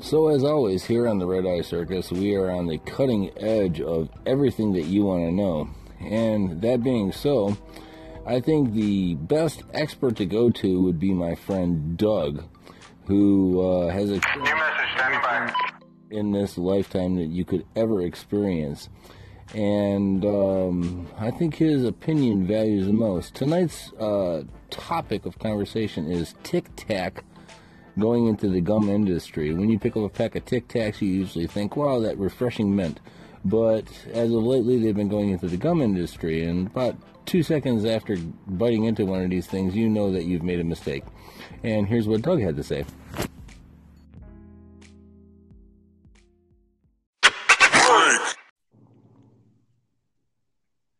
So, as always, here on the Red Eye Circus, we are on the cutting edge of everything that you want to know. And that being so, I think the best expert to go to would be my friend Doug, who uh, has a New message in this lifetime that you could ever experience. And um, I think his opinion values the most. Tonight's uh, topic of conversation is Tic Tac going into the gum industry. When you pick up a pack of Tic Tacs, you usually think, wow, that refreshing mint. But as of lately, they've been going into the gum industry, and about two seconds after biting into one of these things, you know that you've made a mistake. And here's what Doug had to say.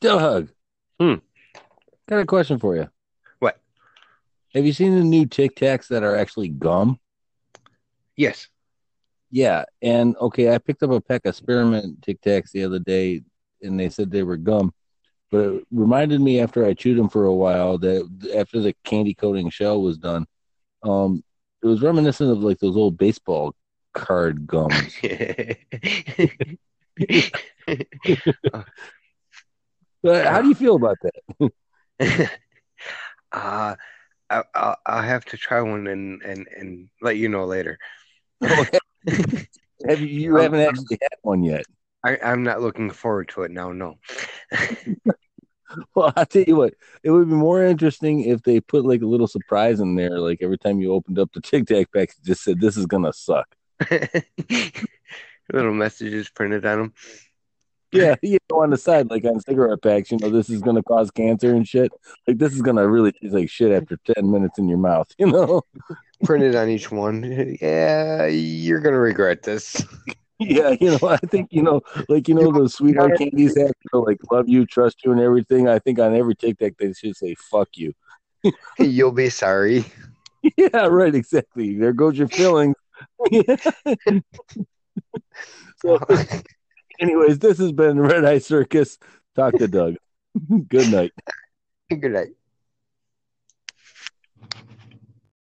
Doug. Hmm. Got a question for you. Have you seen the new Tic Tacs that are actually gum? Yes. Yeah, and okay, I picked up a pack of spearmint Tic Tacs the other day, and they said they were gum, but it reminded me after I chewed them for a while that after the candy coating shell was done, um, it was reminiscent of like those old baseball card gums. But how do you feel about that? uh, I, I'll, I'll have to try one and, and, and let you know later. Have you, you um, haven't actually had one yet? I, I'm not looking forward to it now. No. Well, I'll tell you what, it would be more interesting if they put like a little surprise in there, like every time you opened up the Tic Tac pack, it just said, This is gonna suck. Little messages printed on them. Yeah, you know, on the side, like on cigarette packs, you know, this is gonna cause cancer and shit. Like this is gonna really taste like shit after ten minutes in your mouth, you know? Printed on each one. Yeah, you're gonna regret this. Yeah, you know, I think, you know, like you know those sweetheart candies have you know, like love you, trust you and everything. I think on every Tic Tac they should say fuck you. You'll be sorry. Yeah, right, exactly. There goes your feelings. so oh anyways, this has been Red Eye Circus. Talk to Doug. Good night. Good night.